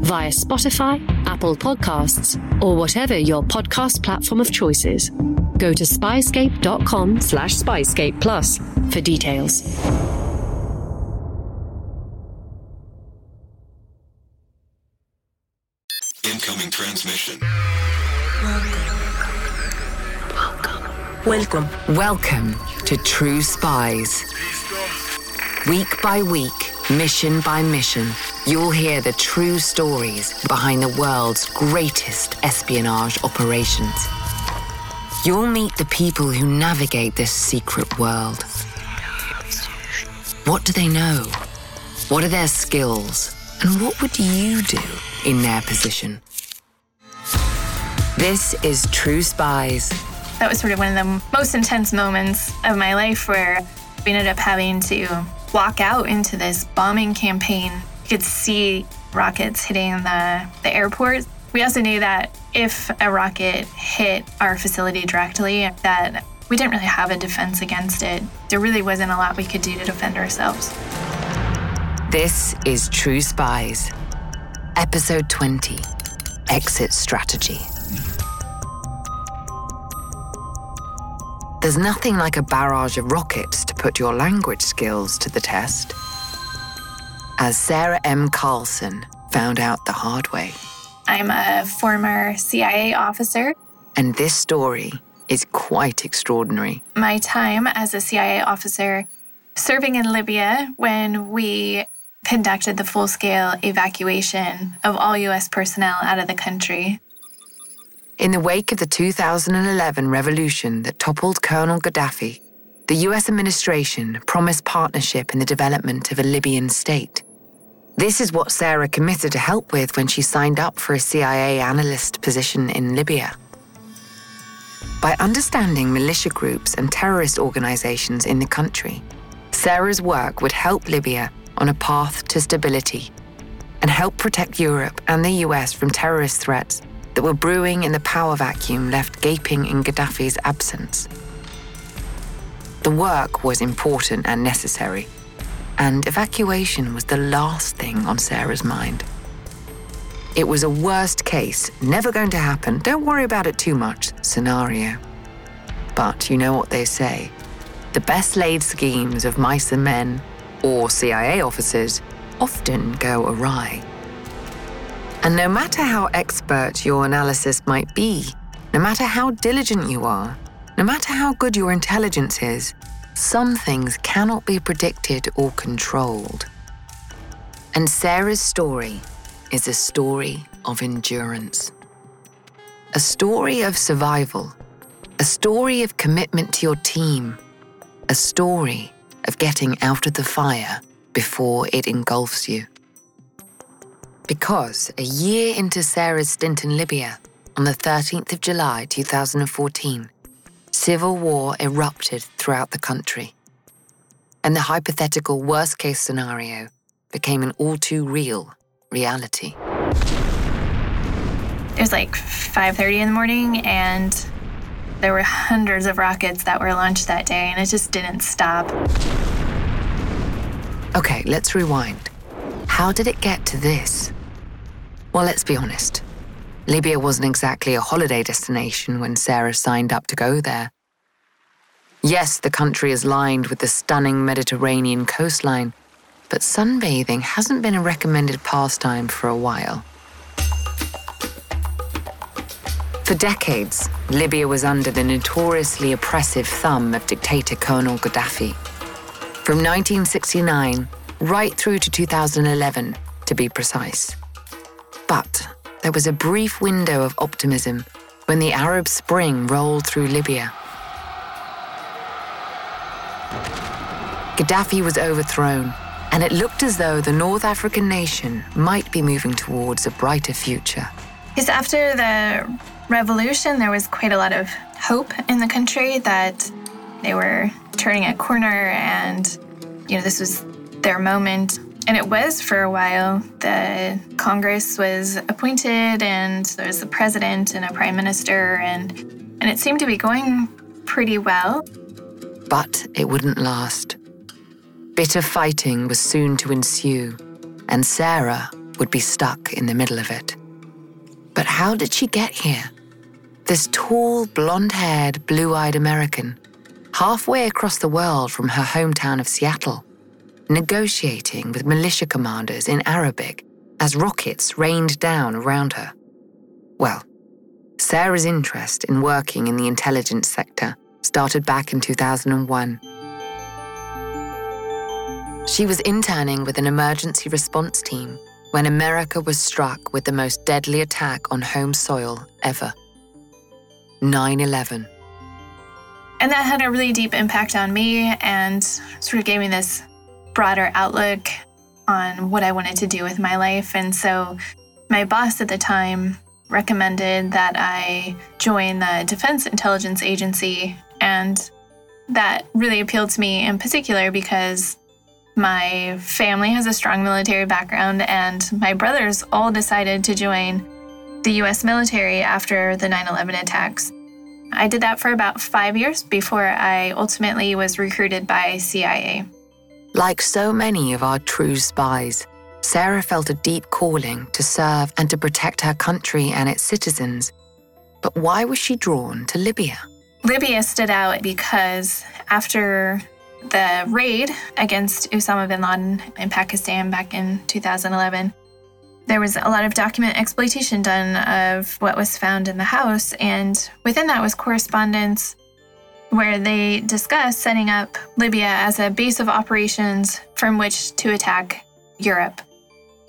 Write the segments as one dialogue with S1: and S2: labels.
S1: via Spotify, Apple Podcasts, or whatever your podcast platform of choice is. Go to spyscape.com slash spyscape plus for details.
S2: Incoming transmission.
S3: Welcome. Welcome Welcome to True Spies. Week by week, mission by mission, you'll hear the true stories behind the world's greatest espionage operations. You'll meet the people who navigate this secret world. What do they know? What are their skills? And what would you do in their position? This is True Spies.
S4: That was sort of one of the most intense moments of my life where we ended up having to walk out into this bombing campaign. You could see rockets hitting the, the airport. We also knew that if a rocket hit our facility directly, that we didn't really have a defense against it. There really wasn't a lot we could do to defend ourselves.
S3: This is True Spies, Episode 20 Exit Strategy. There's nothing like a barrage of rockets to put your language skills to the test. As Sarah M. Carlson found out the hard way.
S4: I'm a former CIA officer.
S3: And this story is quite extraordinary.
S4: My time as a CIA officer serving in Libya when we conducted the full scale evacuation of all US personnel out of the country.
S3: In the wake of the 2011 revolution that toppled Colonel Gaddafi, the US administration promised partnership in the development of a Libyan state. This is what Sarah committed to help with when she signed up for a CIA analyst position in Libya. By understanding militia groups and terrorist organizations in the country, Sarah's work would help Libya on a path to stability and help protect Europe and the US from terrorist threats that were brewing in the power vacuum left gaping in Gaddafi's absence. The work was important and necessary, and evacuation was the last thing on Sarah's mind. It was a worst case, never going to happen, don't worry about it too much scenario. But you know what they say the best laid schemes of mice and men, or CIA officers, often go awry. And no matter how expert your analysis might be, no matter how diligent you are, no matter how good your intelligence is, some things cannot be predicted or controlled. And Sarah's story is a story of endurance. A story of survival. A story of commitment to your team. A story of getting out of the fire before it engulfs you. Because a year into Sarah's stint in Libya, on the 13th of July 2014, civil war erupted throughout the country. And the hypothetical worst case scenario became an all too real reality.
S4: It was like 5:30 in the morning and there were hundreds of rockets that were launched that day and it just didn't stop.
S3: Okay, let's rewind. How did it get to this? Well, let's be honest. Libya wasn't exactly a holiday destination when Sarah signed up to go there. Yes, the country is lined with the stunning Mediterranean coastline, but sunbathing hasn't been a recommended pastime for a while. For decades, Libya was under the notoriously oppressive thumb of dictator Colonel Gaddafi. From 1969 right through to 2011, to be precise. But there was a brief window of optimism when the Arab Spring rolled through Libya. Gaddafi was overthrown, and it looked as though the North African nation might be moving towards a brighter future.
S4: Because after the revolution, there was quite a lot of hope in the country that they were turning a corner and, you know, this was their moment. And it was for a while. The Congress was appointed and there was a president and a prime minister and and it seemed to be going pretty well.
S3: But it wouldn't last. Bitter fighting was soon to ensue, and Sarah would be stuck in the middle of it. But how did she get here? This tall, blonde haired, blue eyed American, halfway across the world from her hometown of Seattle, negotiating with militia commanders in Arabic as rockets rained down around her. Well, Sarah's interest in working in the intelligence sector started back in 2001. She was interning with an emergency response team when America was struck with the most deadly attack on home soil ever. 9 11.
S4: And that had a really deep impact on me and sort of gave me this broader outlook on what I wanted to do with my life. And so my boss at the time recommended that I join the Defense Intelligence Agency. And that really appealed to me in particular because my family has a strong military background, and my brothers all decided to join the US military after the 9 11 attacks. I did that for about five years before I ultimately was recruited by CIA.
S3: Like so many of our true spies, Sarah felt a deep calling to serve and to protect her country and its citizens. But why was she drawn to Libya?
S4: Libya stood out because after the raid against Osama bin Laden in Pakistan back in 2011, there was a lot of document exploitation done of what was found in the house. And within that was correspondence where they discuss setting up Libya as a base of operations from which to attack Europe.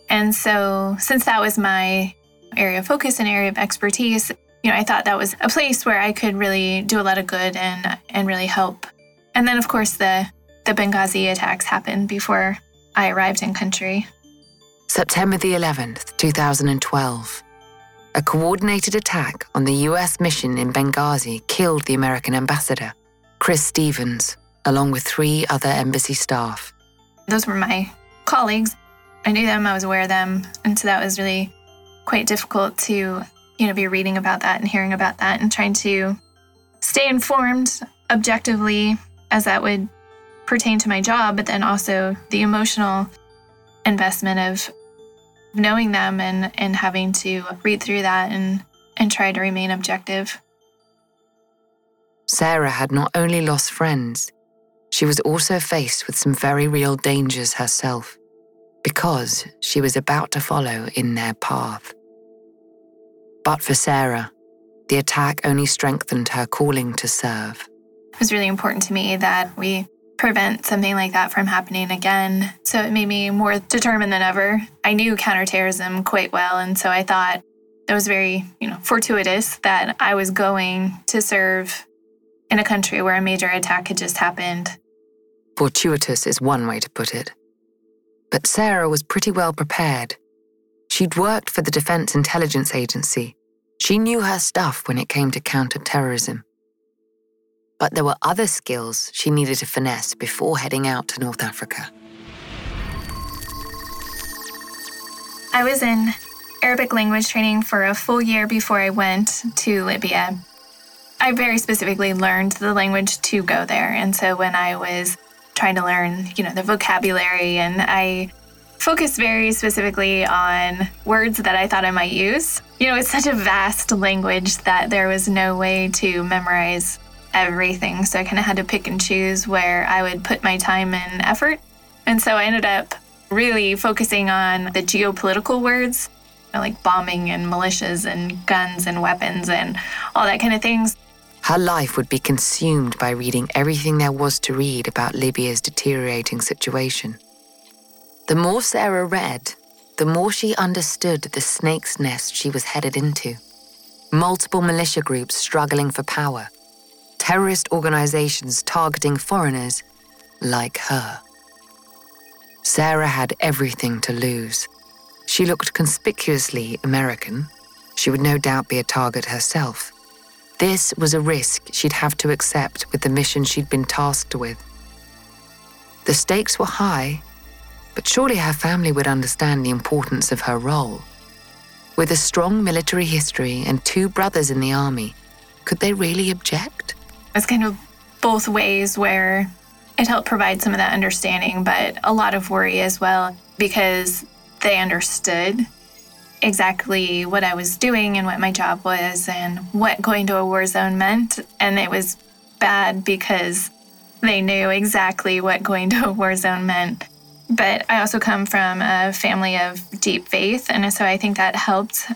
S4: And so, since that was my area of focus and area of expertise, you know, I thought that was a place where I could really do a lot of good and and really help. And then, of course, the the Benghazi attacks happened before I arrived in country.
S3: September the 11th, 2012. A coordinated attack on the US mission in Benghazi killed the American ambassador, Chris Stevens, along with three other embassy staff.
S4: Those were my colleagues. I knew them, I was aware of them, and so that was really quite difficult to, you know, be reading about that and hearing about that and trying to stay informed objectively as that would pertain to my job, but then also the emotional investment of knowing them and, and having to read through that and, and try to remain objective.
S3: Sarah had not only lost friends, she was also faced with some very real dangers herself because she was about to follow in their path. But for Sarah, the attack only strengthened her calling to serve.
S4: It was really important to me that we prevent something like that from happening again. So it made me more determined than ever. I knew counterterrorism quite well, and so I thought it was very, you know, fortuitous that I was going to serve in a country where a major attack had just happened.
S3: Fortuitous is one way to put it. But Sarah was pretty well prepared. She'd worked for the Defense Intelligence Agency. She knew her stuff when it came to counterterrorism. But there were other skills she needed to finesse before heading out to North Africa.
S4: I was in Arabic language training for a full year before I went to Libya. I very specifically learned the language to go there. And so when I was trying to learn, you know, the vocabulary and I focused very specifically on words that I thought I might use. You know, it's such a vast language that there was no way to memorize everything. So I kind of had to pick and choose where I would put my time and effort. And so I ended up really focusing on the geopolitical words, like bombing and militias and guns and weapons and all that kind of things.
S3: Her life would be consumed by reading everything there was to read about Libya's deteriorating situation. The more Sarah read, the more she understood the snake's nest she was headed into. Multiple militia groups struggling for power, terrorist organizations targeting foreigners like her. Sarah had everything to lose. She looked conspicuously American, she would no doubt be a target herself. This was a risk she'd have to accept with the mission she'd been tasked with. The stakes were high, but surely her family would understand the importance of her role. With a strong military history and two brothers in the army, could they really object?
S4: It's kind of both ways where it helped provide some of that understanding, but a lot of worry as well because they understood exactly what I was doing and what my job was and what going to a war zone meant. And it was bad because they knew exactly what going to a war zone meant. But I also come from a family of deep faith. And so I think that helped.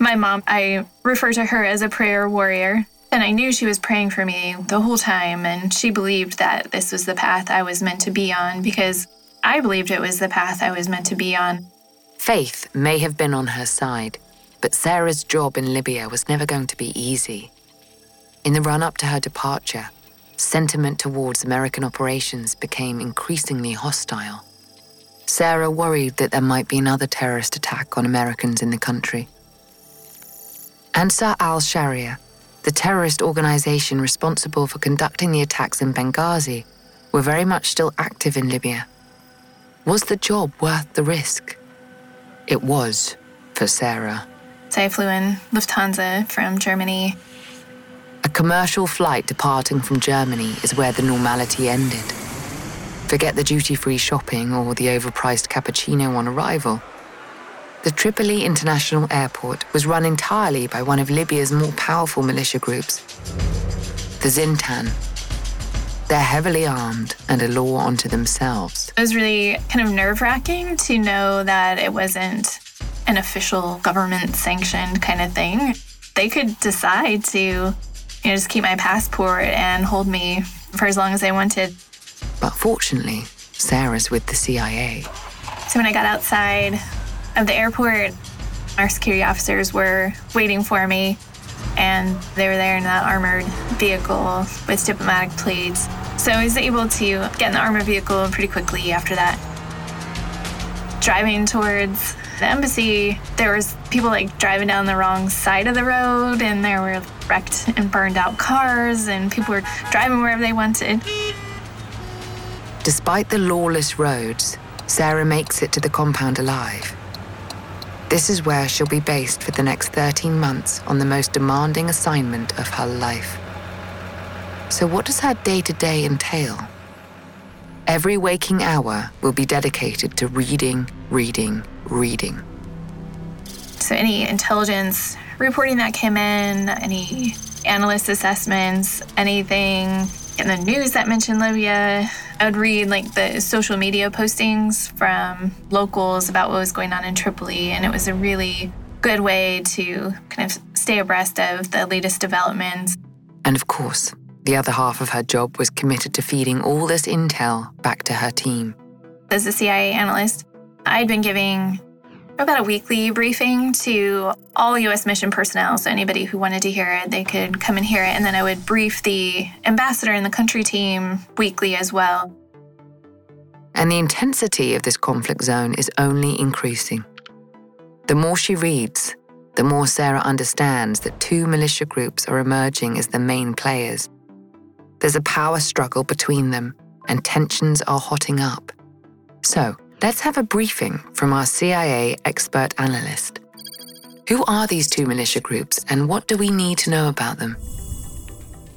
S4: My mom, I refer to her as a prayer warrior. And I knew she was praying for me the whole time. And she believed that this was the path I was meant to be on because I believed it was the path I was meant to be on.
S3: Faith may have been on her side, but Sarah's job in Libya was never going to be easy. In the run up to her departure, sentiment towards American operations became increasingly hostile. Sarah worried that there might be another terrorist attack on Americans in the country. Ansar al Sharia, the terrorist organization responsible for conducting the attacks in Benghazi, were very much still active in Libya. Was the job worth the risk? It was for Sarah.
S4: So I flew in Lufthansa from Germany.
S3: A commercial flight departing from Germany is where the normality ended. Forget the duty free shopping or the overpriced cappuccino on arrival. The Tripoli International Airport was run entirely by one of Libya's more powerful militia groups, the Zintan. They're heavily armed and a law unto themselves.
S4: It was really kind of nerve wracking to know that it wasn't an official government sanctioned kind of thing. They could decide to you know, just keep my passport and hold me for as long as they wanted.
S3: But fortunately, Sarah's with the CIA.
S4: So when I got outside of the airport, our security officers were waiting for me, and they were there in that armored vehicle with diplomatic plates. So I was able to get in the armored vehicle pretty quickly after that. Driving towards the embassy, there was people like driving down the wrong side of the road, and there were wrecked and burned out cars, and people were driving wherever they wanted.
S3: Despite the lawless roads, Sarah makes it to the compound alive. This is where she'll be based for the next 13 months on the most demanding assignment of her life. So, what does her day to day entail? Every waking hour will be dedicated to reading, reading, reading.
S4: So, any intelligence reporting that came in, any analyst assessments, anything in the news that mentioned Libya, I would read like the social media postings from locals about what was going on in Tripoli, and it was a really good way to kind of stay abreast of the latest developments.
S3: And of course, the other half of her job was committed to feeding all this intel back to her team.
S4: As a CIA analyst, I'd been giving about a weekly briefing to all US mission personnel. So anybody who wanted to hear it, they could come and hear it. And then I would brief the ambassador and the country team weekly as well.
S3: And the intensity of this conflict zone is only increasing. The more she reads, the more Sarah understands that two militia groups are emerging as the main players there's a power struggle between them, and tensions are hotting up. So, let's have a briefing from our CIA expert analyst. Who are these two militia groups, and what do we need to know about them?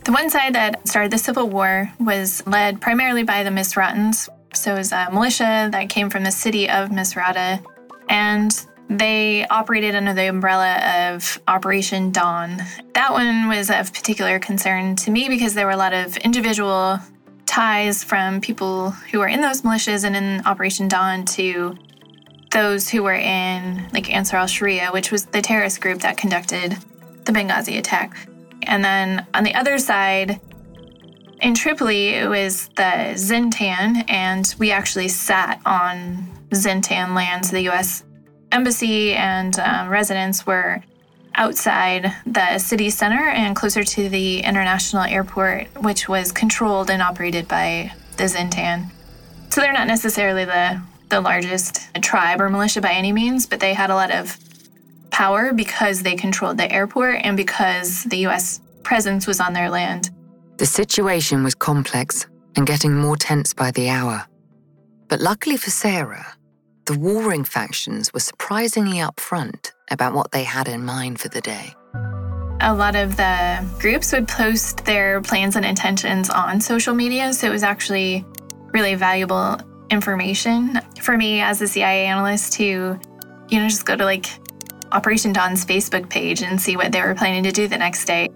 S4: The one side that started the Civil War was led primarily by the Misratans. So it was a militia that came from the city of Misrata, and they operated under the umbrella of Operation Dawn. That one was of particular concern to me because there were a lot of individual ties from people who were in those militias and in Operation Dawn to those who were in like Ansar al Sharia, which was the terrorist group that conducted the Benghazi attack. And then on the other side, in Tripoli, it was the Zintan, and we actually sat on Zintan land. So the US embassy and um, residents were outside the city center and closer to the international airport, which was controlled and operated by the Zintan. So they're not necessarily the, the largest tribe or militia by any means, but they had a lot of power because they controlled the airport and because the US presence was on their land.
S3: The situation was complex and getting more tense by the hour. But luckily for Sarah, the warring factions were surprisingly upfront about what they had in mind for the day.
S4: A lot of the groups would post their plans and intentions on social media, so it was actually really valuable information for me as a CIA analyst to, you know, just go to like Operation Dawn's Facebook page and see what they were planning to do the next day.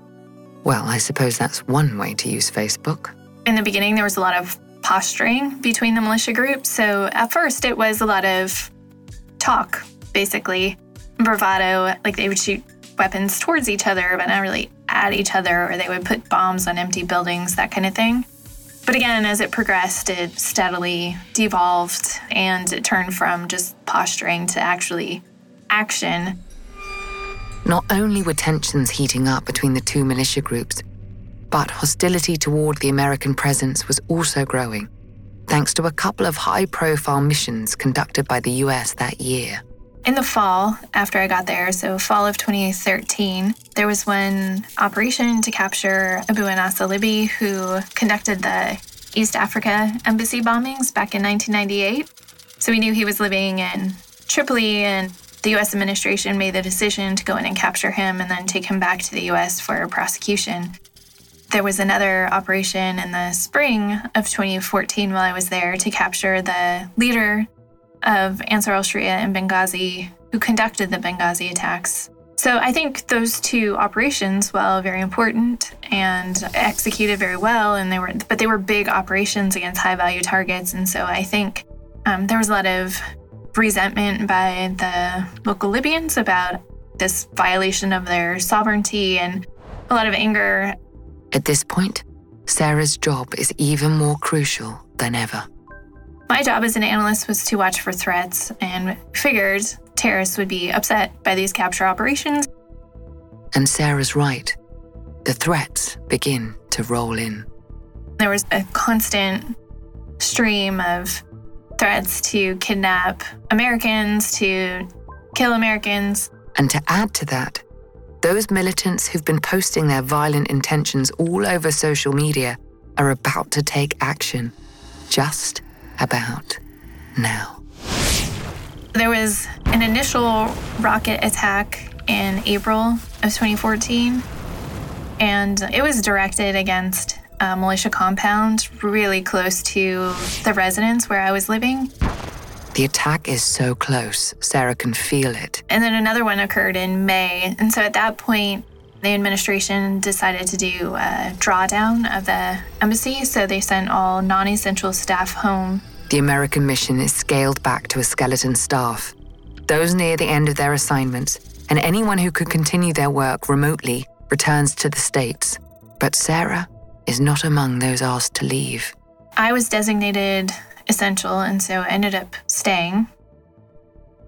S3: Well, I suppose that's one way to use Facebook.
S4: In the beginning, there was a lot of posturing between the militia groups. So at first, it was a lot of talk, basically, bravado. Like they would shoot weapons towards each other, but not really at each other, or they would put bombs on empty buildings, that kind of thing. But again, as it progressed, it steadily devolved and it turned from just posturing to actually action.
S3: Not only were tensions heating up between the two militia groups, but hostility toward the American presence was also growing, thanks to a couple of high profile missions conducted by the US that year.
S4: In the fall, after I got there, so fall of 2013, there was one operation to capture Abu Anas al-Libi, who conducted the East Africa embassy bombings back in 1998. So we knew he was living in Tripoli, and the US administration made the decision to go in and capture him and then take him back to the US for prosecution. There was another operation in the spring of 2014 while I was there to capture the leader of Ansar al Sharia in Benghazi who conducted the Benghazi attacks. So I think those two operations, while very important and executed very well, and they were, but they were big operations against high value targets. And so I think um, there was a lot of resentment by the local Libyans about this violation of their sovereignty and a lot of anger.
S3: At this point, Sarah's job is even more crucial than ever.
S4: My job as an analyst was to watch for threats and figured terrorists would be upset by these capture operations.
S3: And Sarah's right. The threats begin to roll in.
S4: There was a constant stream of threats to kidnap Americans, to kill Americans.
S3: And to add to that, those militants who've been posting their violent intentions all over social media are about to take action. Just about now.
S4: There was an initial rocket attack in April of 2014, and it was directed against a militia compound really close to the residence where I was living.
S3: The attack is so close, Sarah can feel it.
S4: And then another one occurred in May. And so at that point, the administration decided to do a drawdown of the embassy, so they sent all non essential staff home.
S3: The American mission is scaled back to a skeleton staff, those near the end of their assignments, and anyone who could continue their work remotely returns to the States. But Sarah is not among those asked to leave.
S4: I was designated essential, and so I ended up staying.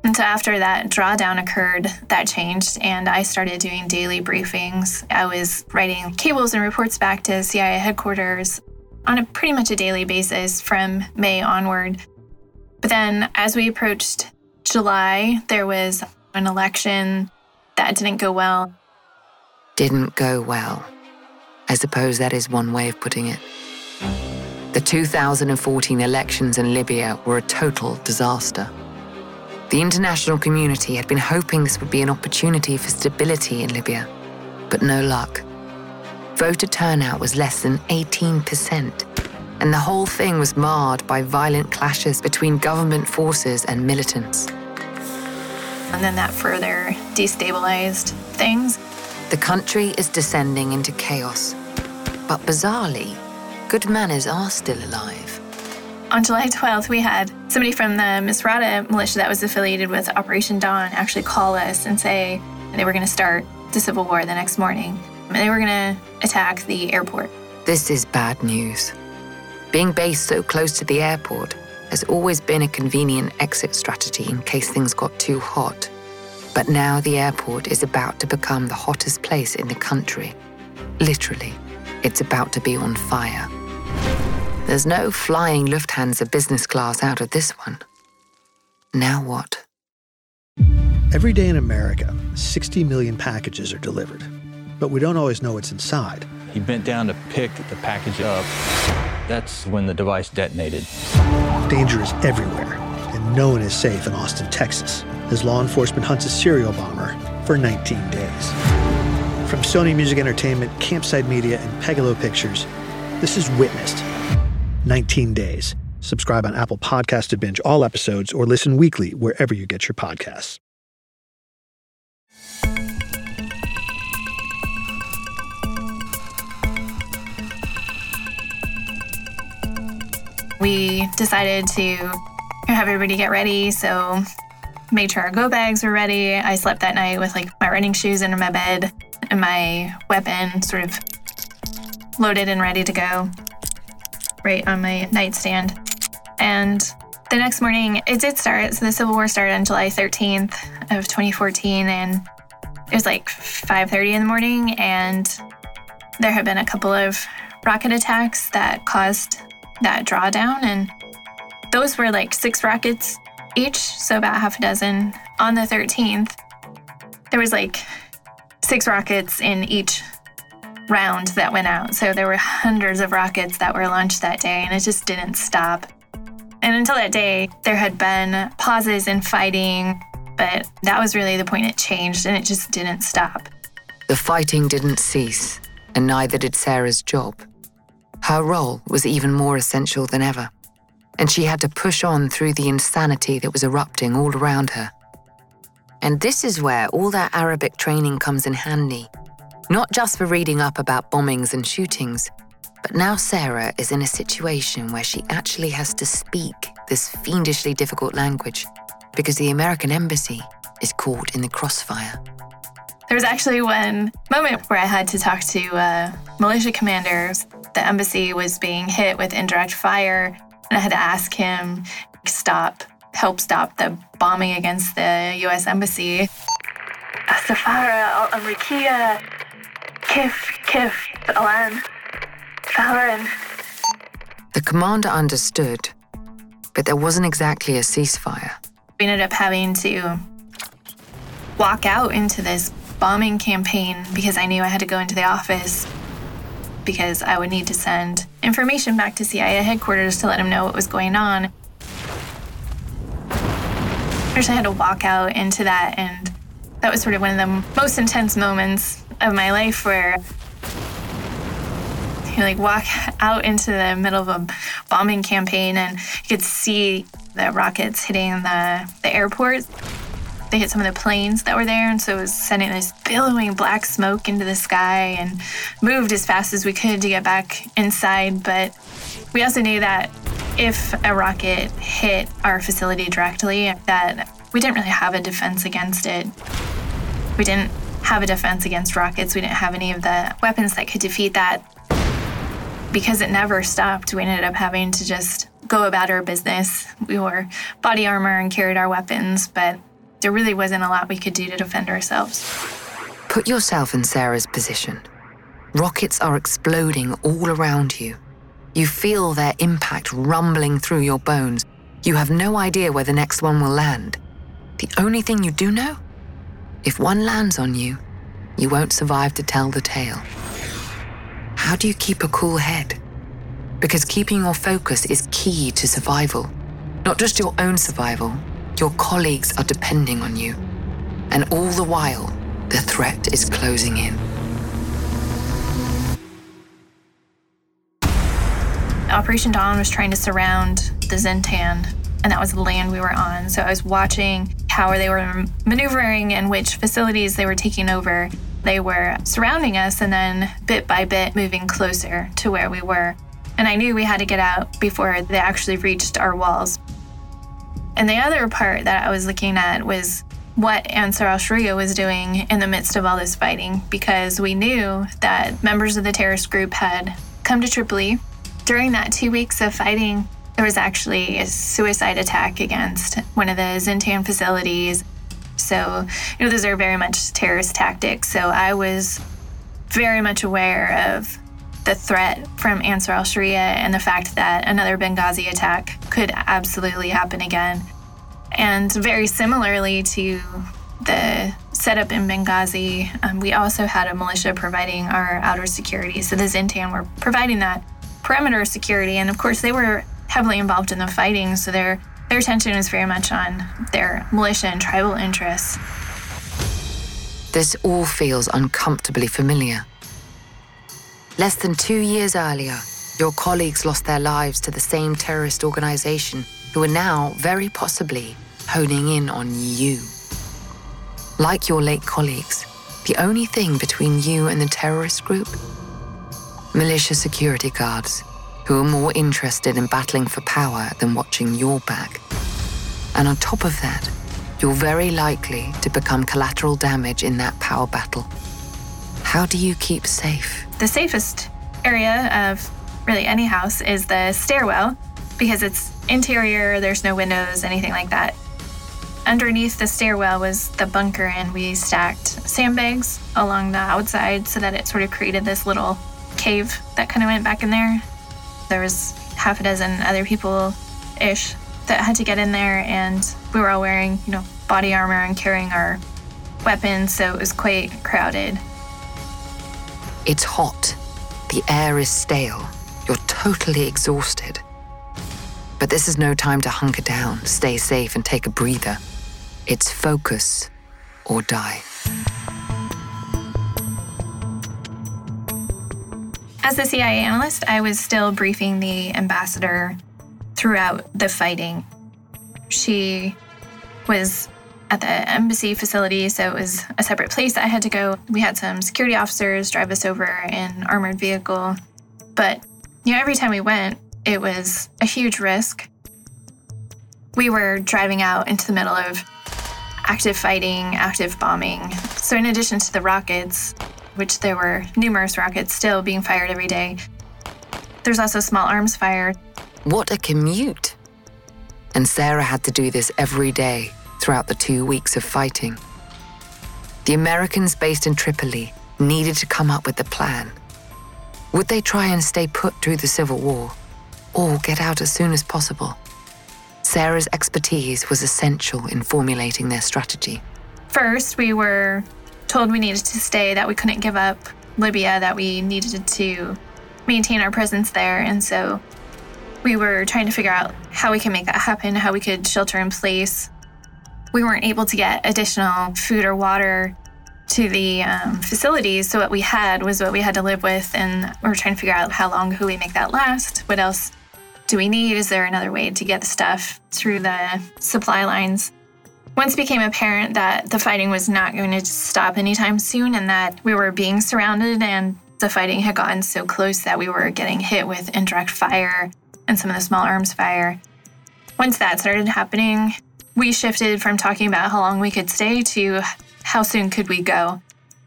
S4: And so after that drawdown occurred, that changed, and I started doing daily briefings. I was writing cables and reports back to CIA headquarters on a pretty much a daily basis from May onward. But then as we approached July, there was an election that didn't go well.
S3: Didn't go well. I suppose that is one way of putting it. The 2014 elections in Libya were a total disaster. The international community had been hoping this would be an opportunity for stability in Libya, but no luck. Voter turnout was less than 18%, and the whole thing was marred by violent clashes between government forces and militants.
S4: And then that further destabilized things.
S3: The country is descending into chaos. But bizarrely, good manners are still alive.
S4: On July 12th, we had somebody from the Misrata militia that was affiliated with Operation Dawn actually call us and say they were going to start the civil war the next morning. And they were going to attack the airport.
S3: This is bad news. Being based so close to the airport has always been a convenient exit strategy in case things got too hot. But now the airport is about to become the hottest place in the country. Literally, it's about to be on fire. There's no flying Lufthansa business class out of this one. Now what?
S5: Every day in America, 60 million packages are delivered, but we don't always know what's inside.
S6: He bent down to pick the package up. That's when the device detonated.
S5: Danger is everywhere, and no one is safe in Austin, Texas, as law enforcement hunts a serial bomber for 19 days. From Sony Music Entertainment, Campside Media, and Pegalo Pictures, this is Witnessed 19 Days. Subscribe on Apple Podcast to binge all episodes or listen weekly wherever you get your podcasts.
S4: We decided to have everybody get ready, so made sure our go bags were ready. I slept that night with like my running shoes under my bed and my weapon sort of loaded and ready to go right on my nightstand. And the next morning, it did start. So the Civil War started on July 13th of 2014, and it was like 5:30 in the morning, and there had been a couple of rocket attacks that caused that drawdown, and those were like six rockets each, so about half a dozen. On the 13th, there was like six rockets in each round that went out. So there were hundreds of rockets that were launched that day, and it just didn't stop. And until that day, there had been pauses in fighting, but that was really the point it changed, and it just didn't stop.
S3: The fighting didn't cease, and neither did Sarah's job. Her role was even more essential than ever, and she had to push on through the insanity that was erupting all around her. And this is where all that Arabic training comes in handy. Not just for reading up about bombings and shootings, but now Sarah is in a situation where she actually has to speak this fiendishly difficult language because the American embassy is caught in the crossfire.
S4: There was actually one moment where I had to talk to uh, militia commanders. The embassy was being hit with indirect fire, and I had to ask him stop, help stop the bombing against the U.S. embassy. Safara al-Amrikiya, kif kif alan, Fahran.
S3: The commander understood, but there wasn't exactly a ceasefire.
S4: We ended up having to walk out into this bombing campaign because I knew I had to go into the office because I would need to send information back to CIA headquarters to let them know what was going on. First, I had to walk out into that, and that was sort of one of the most intense moments of my life where you like walk out into the middle of a bombing campaign and you could see the rockets hitting the, the airport they hit some of the planes that were there, and so it was sending this billowing black smoke into the sky and moved as fast as we could to get back inside. But we also knew that if a rocket hit our facility directly, that we didn't really have a defense against it. We didn't have a defense against rockets. We didn't have any of the weapons that could defeat that. Because it never stopped, we ended up having to just go about our business. We wore body armor and carried our weapons, but there really wasn't a lot we could do to defend ourselves.
S3: Put yourself in Sarah's position. Rockets are exploding all around you. You feel their impact rumbling through your bones. You have no idea where the next one will land. The only thing you do know? If one lands on you, you won't survive to tell the tale. How do you keep a cool head? Because keeping your focus is key to survival. Not just your own survival, your colleagues are depending on you. And all the while, the threat is closing in.
S4: Operation Dawn was trying to surround the Zintan, and that was the land we were on. So I was watching how they were maneuvering and which facilities they were taking over. They were surrounding us and then bit by bit moving closer to where we were. And I knew we had to get out before they actually reached our walls. And the other part that I was looking at was what Ansar al Sharia was doing in the midst of all this fighting, because we knew that members of the terrorist group had come to Tripoli. During that two weeks of fighting, there was actually a suicide attack against one of the Zintan facilities. So, you know, those are very much terrorist tactics. So I was very much aware of the threat from Ansar al Sharia and the fact that another Benghazi attack could absolutely happen again. And very similarly to the setup in Benghazi, um, we also had a militia providing our outer security. So the Zintan were providing that perimeter security. And of course, they were heavily involved in the fighting. So their, their attention was very much on their militia and tribal interests.
S3: This all feels uncomfortably familiar. Less than two years earlier, your colleagues lost their lives to the same terrorist organization who are now, very possibly, honing in on you. Like your late colleagues, the only thing between you and the terrorist group? Militia security guards who are more interested in battling for power than watching your back. And on top of that, you're very likely to become collateral damage in that power battle. How do you keep safe?
S4: The safest area of really any house is the stairwell because it's interior, there's no windows, anything like that. Underneath the stairwell was the bunker, and we stacked sandbags along the outside so that it sort of created this little cave that kind of went back in there. There was half a dozen other people ish that had to get in there, and we were all wearing, you know, body armor and carrying our weapons, so it was quite crowded.
S3: It's hot. The air is stale. You're totally exhausted. But this is no time to hunker down, stay safe, and take a breather. It's focus or die.
S4: As a CIA analyst, I was still briefing the ambassador throughout the fighting. She was at the embassy facility, so it was a separate place I had to go. We had some security officers drive us over in armored vehicle, but you know, every time we went, it was a huge risk. We were driving out into the middle of active fighting, active bombing. So, in addition to the rockets, which there were numerous rockets still being fired every day, there's also small arms fire.
S3: What a commute! And Sarah had to do this every day throughout the two weeks of fighting. The Americans based in Tripoli needed to come up with a plan. Would they try and stay put through the Civil War, or get out as soon as possible? Sarah's expertise was essential in formulating their strategy.
S4: First, we were told we needed to stay, that we couldn't give up Libya, that we needed to maintain our presence there. And so we were trying to figure out how we can make that happen, how we could shelter in place. We weren't able to get additional food or water to the um, facilities. So what we had was what we had to live with, and we are trying to figure out how long could we make that last. What else do we need? Is there another way to get the stuff through the supply lines? Once became apparent that the fighting was not going to stop anytime soon, and that we were being surrounded, and the fighting had gotten so close that we were getting hit with indirect fire and some of the small arms fire. Once that started happening, we shifted from talking about how long we could stay to how soon could we go?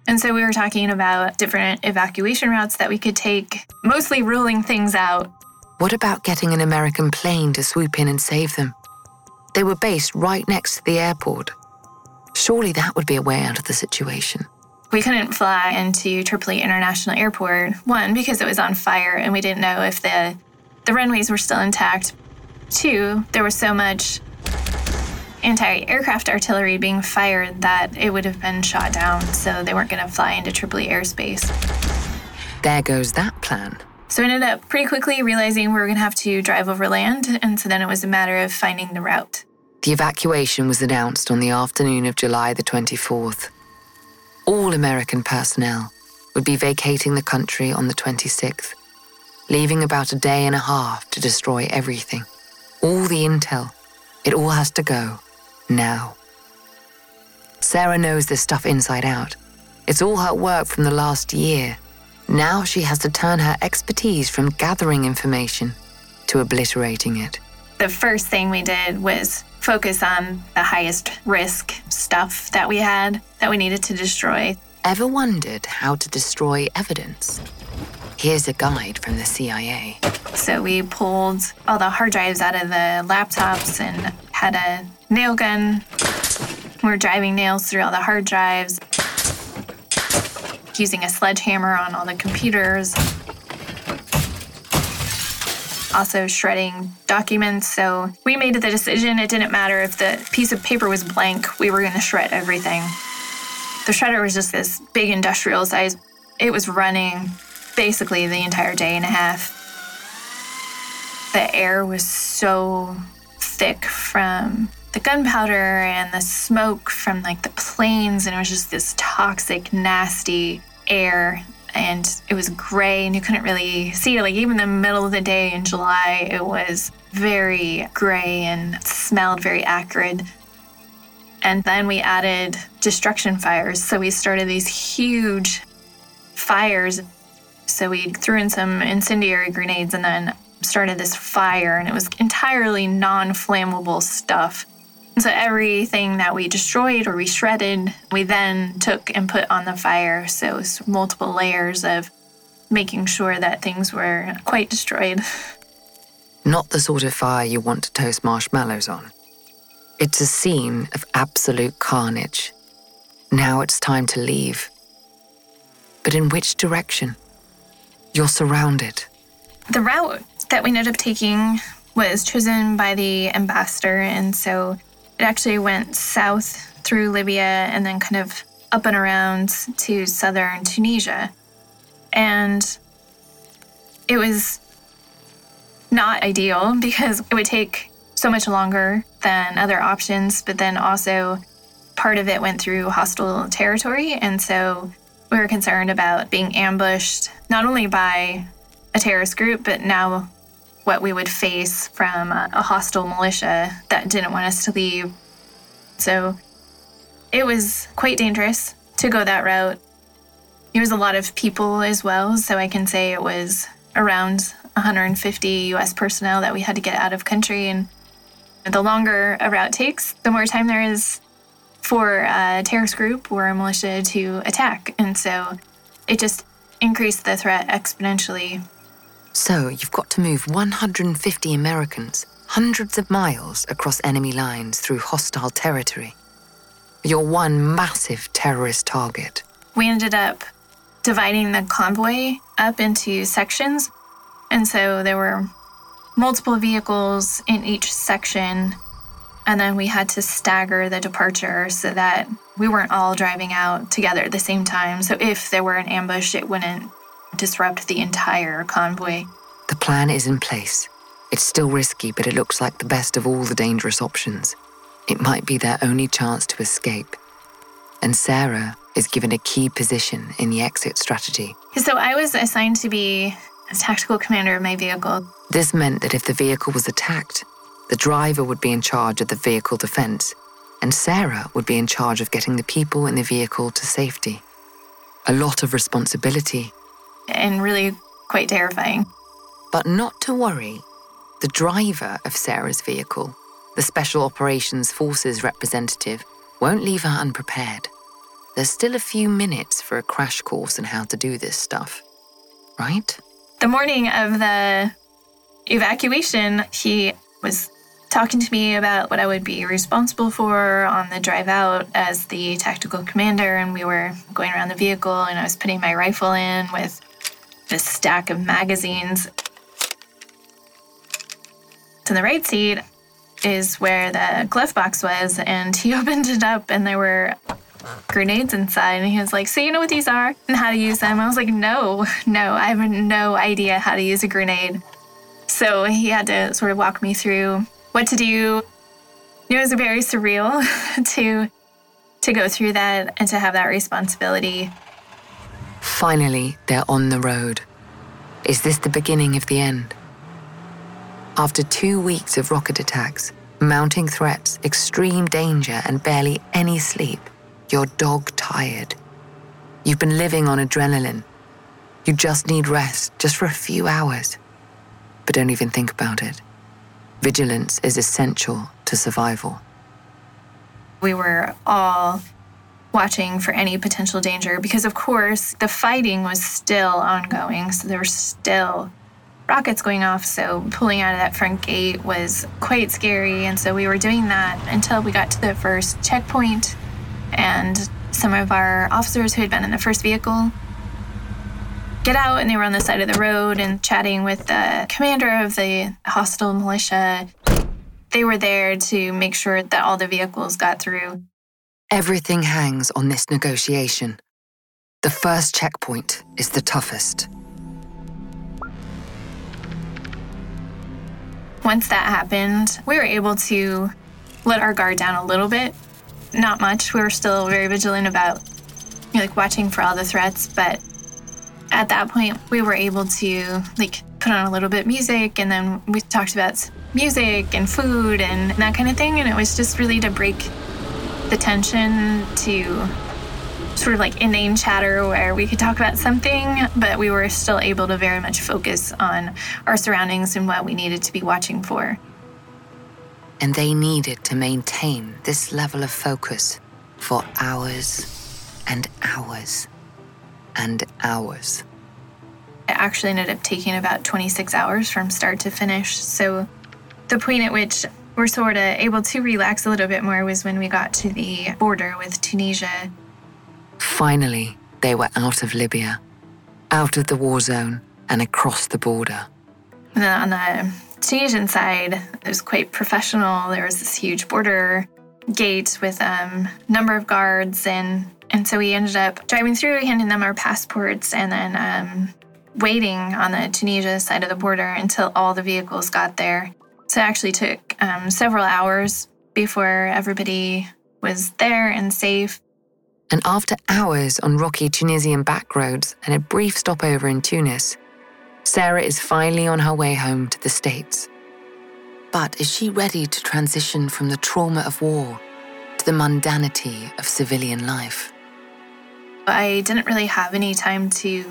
S4: And so we were talking about different evacuation routes that we could take, mostly ruling things out.
S3: What about getting an American plane to swoop in and save them? They were based right next to the airport. Surely that would be a way out of the situation.
S4: We couldn't fly into Tripoli International Airport, one, because it was on fire and we didn't know if the, the runways were still intact. Two, there was so much anti aircraft artillery being fired that it would have been shot down, so they weren't going to fly into Tripoli airspace.
S3: There goes that plan.
S4: So we ended up pretty quickly realizing we were going to have to drive over land, and so then it was a matter of finding the route.
S3: The evacuation was announced on the afternoon of July the 24th. All American personnel would be vacating the country on the 26th, leaving about a day and a half to destroy everything. All the intel, it all has to go now. Sarah knows this stuff inside out. It's all her work from the last year. Now she has to turn her expertise from gathering information to obliterating it.
S4: The first thing we did was focus on the highest risk stuff that we had that we needed to destroy.
S3: Ever wondered how to destroy evidence? Here's a guide from the CIA.
S4: So we pulled all the hard drives out of the laptops and had a nail gun. We're driving nails through all the hard drives, using a sledgehammer on all the computers. also shredding documents. So we made the decision it didn't matter if the piece of paper was blank, we were going to shred everything. The shredder was just this big industrial size. It was running basically the entire day and a half. The air was so thick from the gunpowder and the smoke from like the planes, and it was just this toxic, nasty air. And it was gray, and you couldn't really see it. Like, even the middle of the day in July, it was very gray and smelled very acrid. And then we added destruction fires. So we started these huge fires. So we threw in some incendiary grenades and then started this fire, and it was entirely non flammable stuff. So everything that we destroyed or we shredded, we then took and put on the fire. So it's multiple layers of making sure that things were quite destroyed.
S3: Not the sort of fire you want to toast marshmallows on. It's a scene of absolute carnage. Now it's time to leave. But in which direction? You're surrounded.
S4: The route that we ended up taking was chosen by the ambassador, and so it actually went south through Libya and then kind of up and around to southern Tunisia. And it was not ideal because it would take so much longer than other options, but then also part of it went through hostile territory. And so we were concerned about being ambushed not only by a terrorist group, but now what we would face from a, hostile militia that didn't want us to leave. So it was quite dangerous to go that route. There was a lot of people as well, so I can say it was around 150 US personnel that we had to get out of country. And the longer a route takes, the more time there is for a terrorist group or a militia to attack. And so it just increased the threat exponentially.
S3: So you've got to move 150 Americans hundreds of miles across enemy lines through hostile territory. You're one massive terrorist target.
S4: We ended up dividing the convoy up into sections. And so there were multiple vehicles in each section. And then we had to stagger the departure so that we weren't all driving out together at the same time. So if there were an ambush, it wouldn't disrupt the entire convoy.
S3: The plan is in place. It's still risky, but it looks like the best of all the dangerous options. It might be their only chance to escape. And Sarah is given a key position in the exit strategy.
S4: So I was assigned to be a tactical commander of my vehicle.
S3: This meant that if the vehicle was attacked, the driver would be in charge of the vehicle defense, and Sarah would be in charge of getting the people in the vehicle to safety. A lot of responsibility.
S4: And really quite terrifying.
S3: But not to worry, the driver of Sarah's vehicle, the Special Operations Forces representative, won't leave her unprepared. There's still a few minutes for a crash course on how to do this stuff, right?
S4: The morning of the evacuation, he was talking to me about what I would be responsible for on the drive out as the tactical commander. And we were going around the vehicle, and I was putting my rifle in with this stack of magazines to the right seat is where the glove box was, and he opened it up, and there were grenades inside. And he was like, So, you know what these are and how to use them? I was like, No, no, I have no idea how to use a grenade. So, he had to sort of walk me through what to do. It was very surreal to to go through that and to have that responsibility.
S3: Finally, they're on the road. Is this the beginning of the end? After two weeks of rocket attacks, mounting threats, extreme danger, and barely any sleep, you're dog tired. You've been living on adrenaline. You just need rest, just for a few hours. But don't even think about it. Vigilance is essential to survival.
S4: We were all watching for any potential danger because, of course, the fighting was still ongoing. So there were still rockets going off. So pulling out of that front gate was quite scary. And so we were doing that until we got to the first checkpoint. And some of our officers who had been in the first vehicle get out and they were on the side of the road and chatting with the commander of the hostile militia. They were there to make sure that all the vehicles got through.
S3: Everything hangs on this negotiation. The first checkpoint is the toughest.
S4: Once that happened, we were able to let our guard down a little bit. Not much. We were still very vigilant about like watching for all the threats, but at that point we were able to like put on a little bit music and then we talked about music and food and that kind of thing and it was just really to break the tension to sort of like inane chatter where we could talk about something, but we were still able to very much focus on our surroundings and what we needed to be watching for.
S3: And they needed to maintain this level of focus for hours and hours and hours.
S4: It actually ended up taking about 26 hours from start to finish. So the point at which we're sort of able to relax a little bit more was when we got to the border with Tunisia.
S3: Finally, they were out of Libya, out of the war zone, and across the border.
S4: And on the Tunisian side, it was quite professional. There was this huge border gate with a um, number of guards, and and so we ended up driving through, handing them our passports, and then um, waiting on the Tunisia side of the border until all the vehicles got there. So it actually took um, several hours before everybody was there and safe.
S3: And after hours on rocky Tunisian back roads and a brief stopover in Tunis, Sarah is finally on her way home to the States. But is she ready to transition from the trauma of war to the mundanity of civilian life?
S4: I didn't really have any time to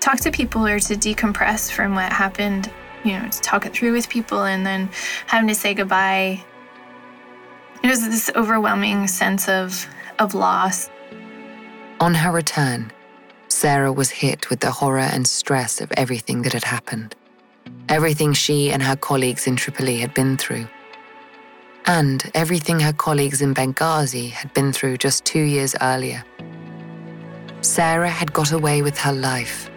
S4: talk to people or to decompress from what happened, you know, to talk it through with people and then having to say goodbye. It was this overwhelming sense of, of loss.
S3: On her return, Sarah was hit with the horror and stress of everything that had happened, everything she and her colleagues in Tripoli had been through, and everything her colleagues in Benghazi had been through just two years earlier. Sarah had got away with her life,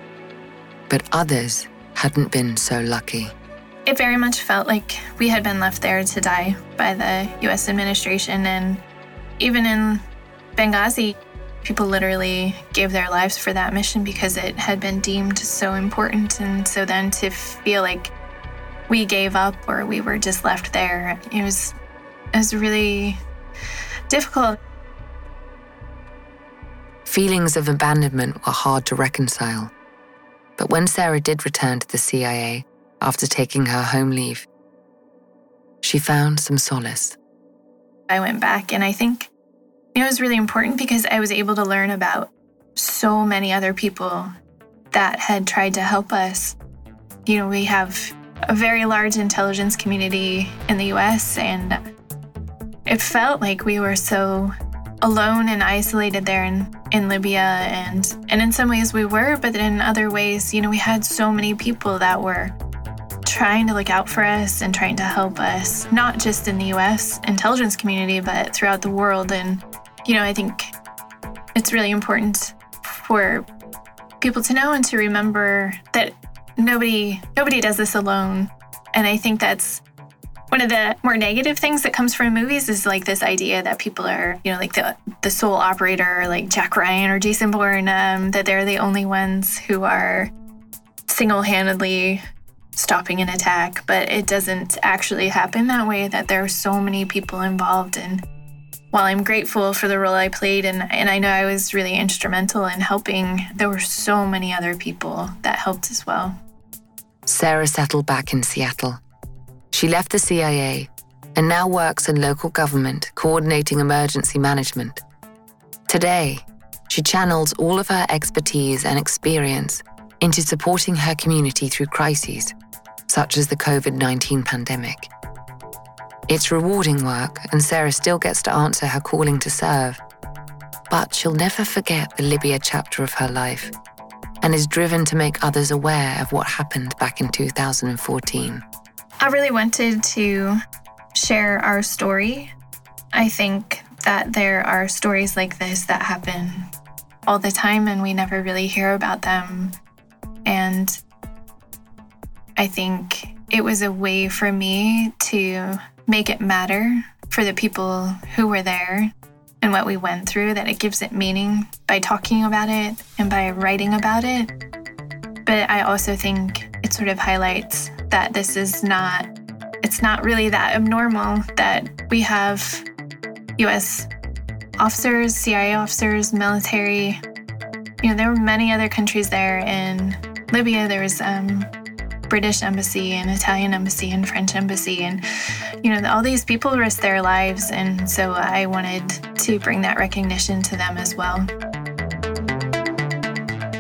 S3: but others hadn't been so lucky.
S4: It very much felt like we had been left there to die by the US administration. And even in Benghazi, people literally gave their lives for that mission because it had been deemed so important. And so then to feel like we gave up or we were just left there, it was, it was really difficult.
S3: Feelings of abandonment were hard to reconcile. But when Sarah did return to the CIA after taking her home leave, she found some solace.
S4: I went back, and I think it was really important because I was able to learn about so many other people that had tried to help us. You know, we have a very large intelligence community in the US, and it felt like we were so alone and isolated there in, in Libya and and in some ways we were, but in other ways, you know, we had so many people that were trying to look out for us and trying to help us, not just in the US intelligence community, but throughout the world. And, you know, I think it's really important for people to know and to remember that nobody nobody does this alone. And I think that's one of the more negative things that comes from movies is like this idea that people are, you know, like the the sole operator, like Jack Ryan or Jason Bourne, um, that they're the only ones who are single-handedly stopping an attack. But it doesn't actually happen that way. That there are so many people involved, and while I'm grateful for the role I played, and and I know I was really instrumental in helping, there were so many other people that helped as well.
S3: Sarah settled back in Seattle she left the CIA and now works in local government coordinating emergency management. Today, she channels all of her expertise and experience into supporting her community through crises, such as the COVID 19 pandemic. It's rewarding work, and Sarah still gets to answer her calling to serve. But she'll never forget the Libya chapter of her life and is driven to make others aware of what happened back in 2014.
S4: I really wanted to share our story. I think that there are stories like this that happen all the time and we never really hear about them. And I think it was a way for me to make it matter for the people who were there and what we went through, that it gives it meaning by talking about it and by writing about it. But I also think it sort of highlights that this is not, it's not really that abnormal that we have US officers, CIA officers, military. You know, there were many other countries there in Libya. There was um, British embassy and Italian embassy and French embassy. And, you know, all these people risked their lives. And so I wanted to bring that recognition to them as well.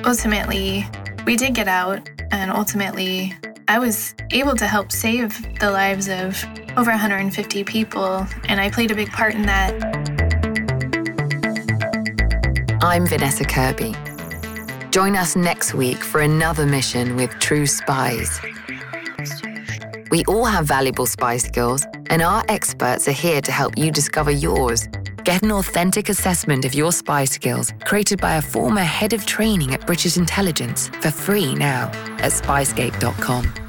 S4: Ultimately, we did get out, and ultimately, I was able to help save the lives of over 150 people, and I played a big part in that.
S3: I'm Vanessa Kirby. Join us next week for another mission with True Spies. We all have valuable spy skills, and our experts are here to help you discover yours. Get an authentic assessment of your spy skills created by a former head of training at British Intelligence for free now at spyscape.com.